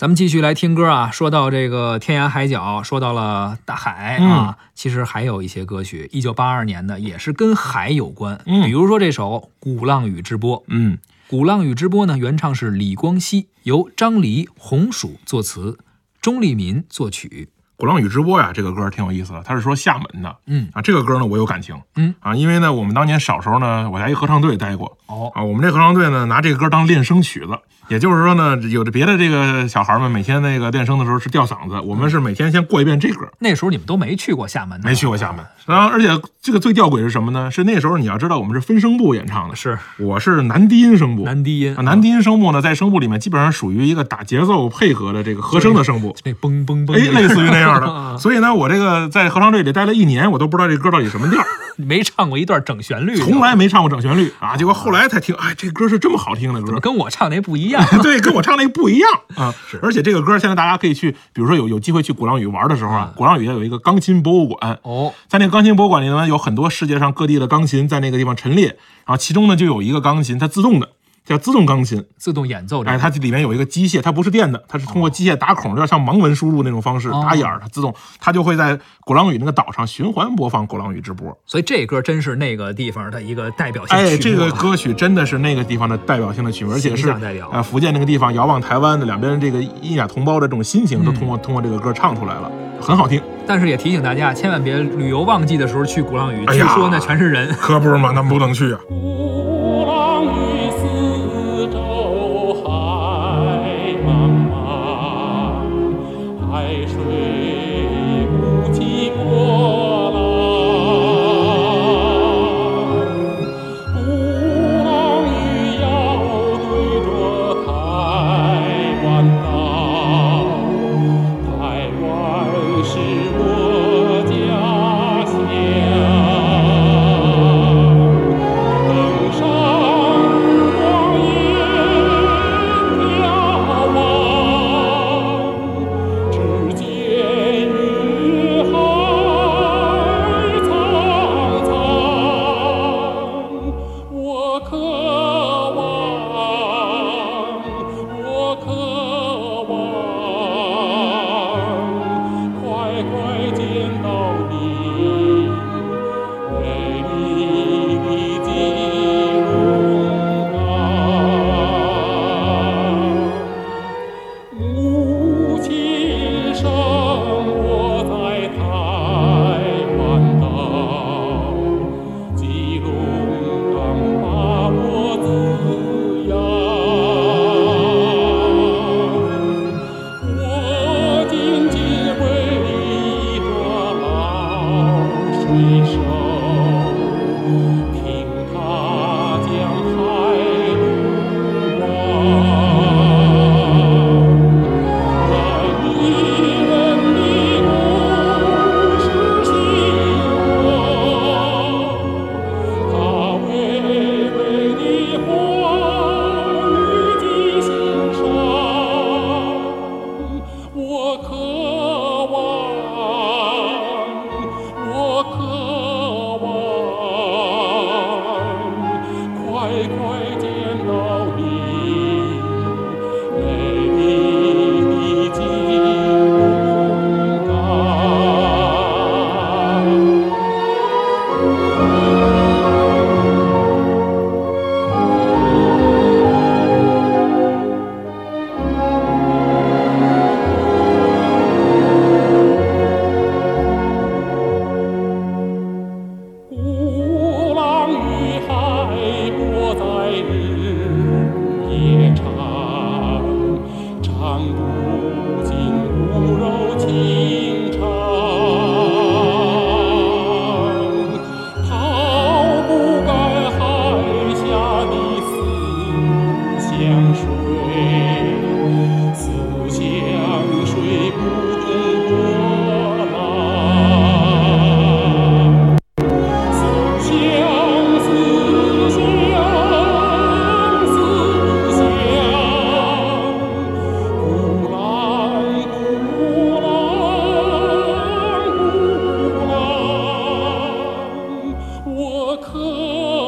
咱们继续来听歌啊，说到这个天涯海角，说到了大海啊，其实还有一些歌曲，一九八二年的也是跟海有关，嗯。比如说这首《鼓浪屿之波》。嗯，《鼓浪屿之波》呢，原唱是李光羲，由张黎、红薯作词，钟立民作曲。鼓浪屿之波呀，这个歌挺有意思的，他是说厦门的，嗯。啊，这个歌呢我有感情，嗯。啊，因为呢我们当年小时候呢，我在一合唱队待过，哦，啊，我们这合唱队呢拿这个歌当练声曲子，也就是说呢，有的别的这个小孩们每天那个练声的时候是吊嗓子，我们是每天先过一遍这歌。那时候你们都没去过厦门，没去过厦门，然后而且这个最吊诡是什么呢？是那时候你要知道我们是分声部演唱的，是。我是男低音声部，男低音。啊，男低音声部呢在声部里面基本上属于一个打节奏配合的这个和声的声部，那嘣嘣嘣，哎，类似于那样啊的。所以呢，我这个在合唱队里待了一年，我都不知道这歌到底什么调儿，没唱过一段整旋律，从来没唱过整旋律啊。结果后来才听，哎，这歌是这么好听的歌。跟我唱那不一样。对，跟我唱那不一样 啊！而且这个歌现在大家可以去，比如说有有机会去鼓浪屿玩的时候啊，鼓浪屿有一个钢琴博物馆，哦，在那个钢琴博物馆里呢，有很多世界上各地的钢琴在那个地方陈列，然后其中呢就有一个钢琴，它自动的，叫自动钢琴，自动演奏这哎，个，它里面有一个机械，它不是电的，它是通过机械打孔，有点像盲文输入那种方式哦打眼儿，它自动，它就会在鼓浪屿那个岛上循环播放鼓浪屿直播。所以这歌真是那个地方的一个代表性哎，曲这个目啊歌曲真的是那个地方的代表性的曲目，而且是象代表呃福建那个地方遥望台湾的两边这个印亚同胞的这种心情，都嗯通过通过这个歌唱出来了，很好听。但是也提醒大家，千万别旅游旺季的时候去鼓浪屿，哎据说那全是人。可不是嘛，那不能去啊。我可。